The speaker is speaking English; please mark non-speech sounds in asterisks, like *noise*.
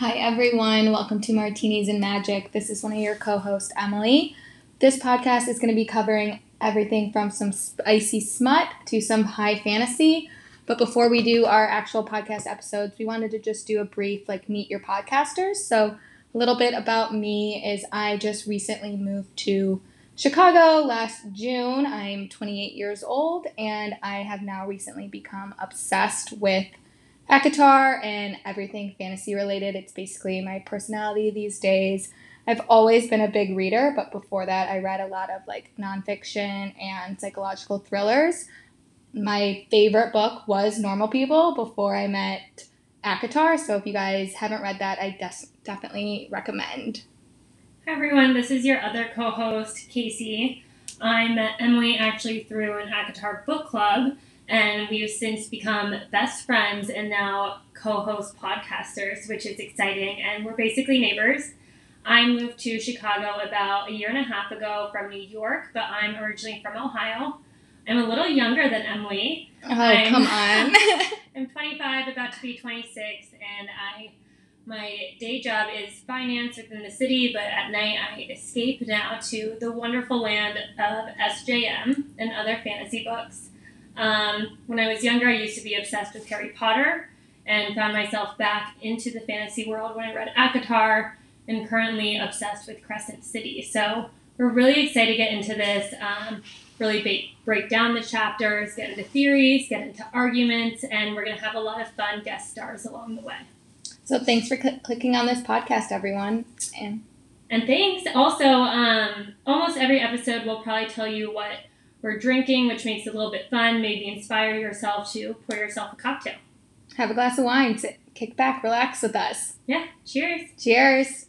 Hi, everyone. Welcome to Martinis and Magic. This is one of your co hosts, Emily. This podcast is going to be covering everything from some spicy smut to some high fantasy. But before we do our actual podcast episodes, we wanted to just do a brief, like, meet your podcasters. So, a little bit about me is I just recently moved to Chicago last June. I'm 28 years old and I have now recently become obsessed with ACOTAR and everything fantasy related. It's basically my personality these days. I've always been a big reader, but before that, I read a lot of like nonfiction and psychological thrillers. My favorite book was Normal People before I met ACOTAR. So if you guys haven't read that, I des- definitely recommend. Hi everyone, this is your other co-host, Casey. I met Emily actually through an ACOTAR book club, and we've since become best friends and now co-host podcasters, which is exciting. And we're basically neighbors. I moved to Chicago about a year and a half ago from New York, but I'm originally from Ohio. I'm a little younger than Emily. Oh, I'm, come on. *laughs* *laughs* I'm 25, about to be 26, and I my day job is finance within the city, but at night I escape now to the wonderful land of SJM and other fantasy books. Um, when I was younger, I used to be obsessed with Harry Potter and found myself back into the fantasy world when I read ACOTAR and currently obsessed with Crescent City. So we're really excited to get into this, um, really ba- break down the chapters, get into theories, get into arguments, and we're going to have a lot of fun guest stars along the way. So thanks for cl- clicking on this podcast, everyone. And and thanks. Also, um, almost every episode will probably tell you what we're drinking, which makes it a little bit fun. Maybe inspire yourself to pour yourself a cocktail. Have a glass of wine. Sit, kick back, relax with us. Yeah. Cheers. Cheers.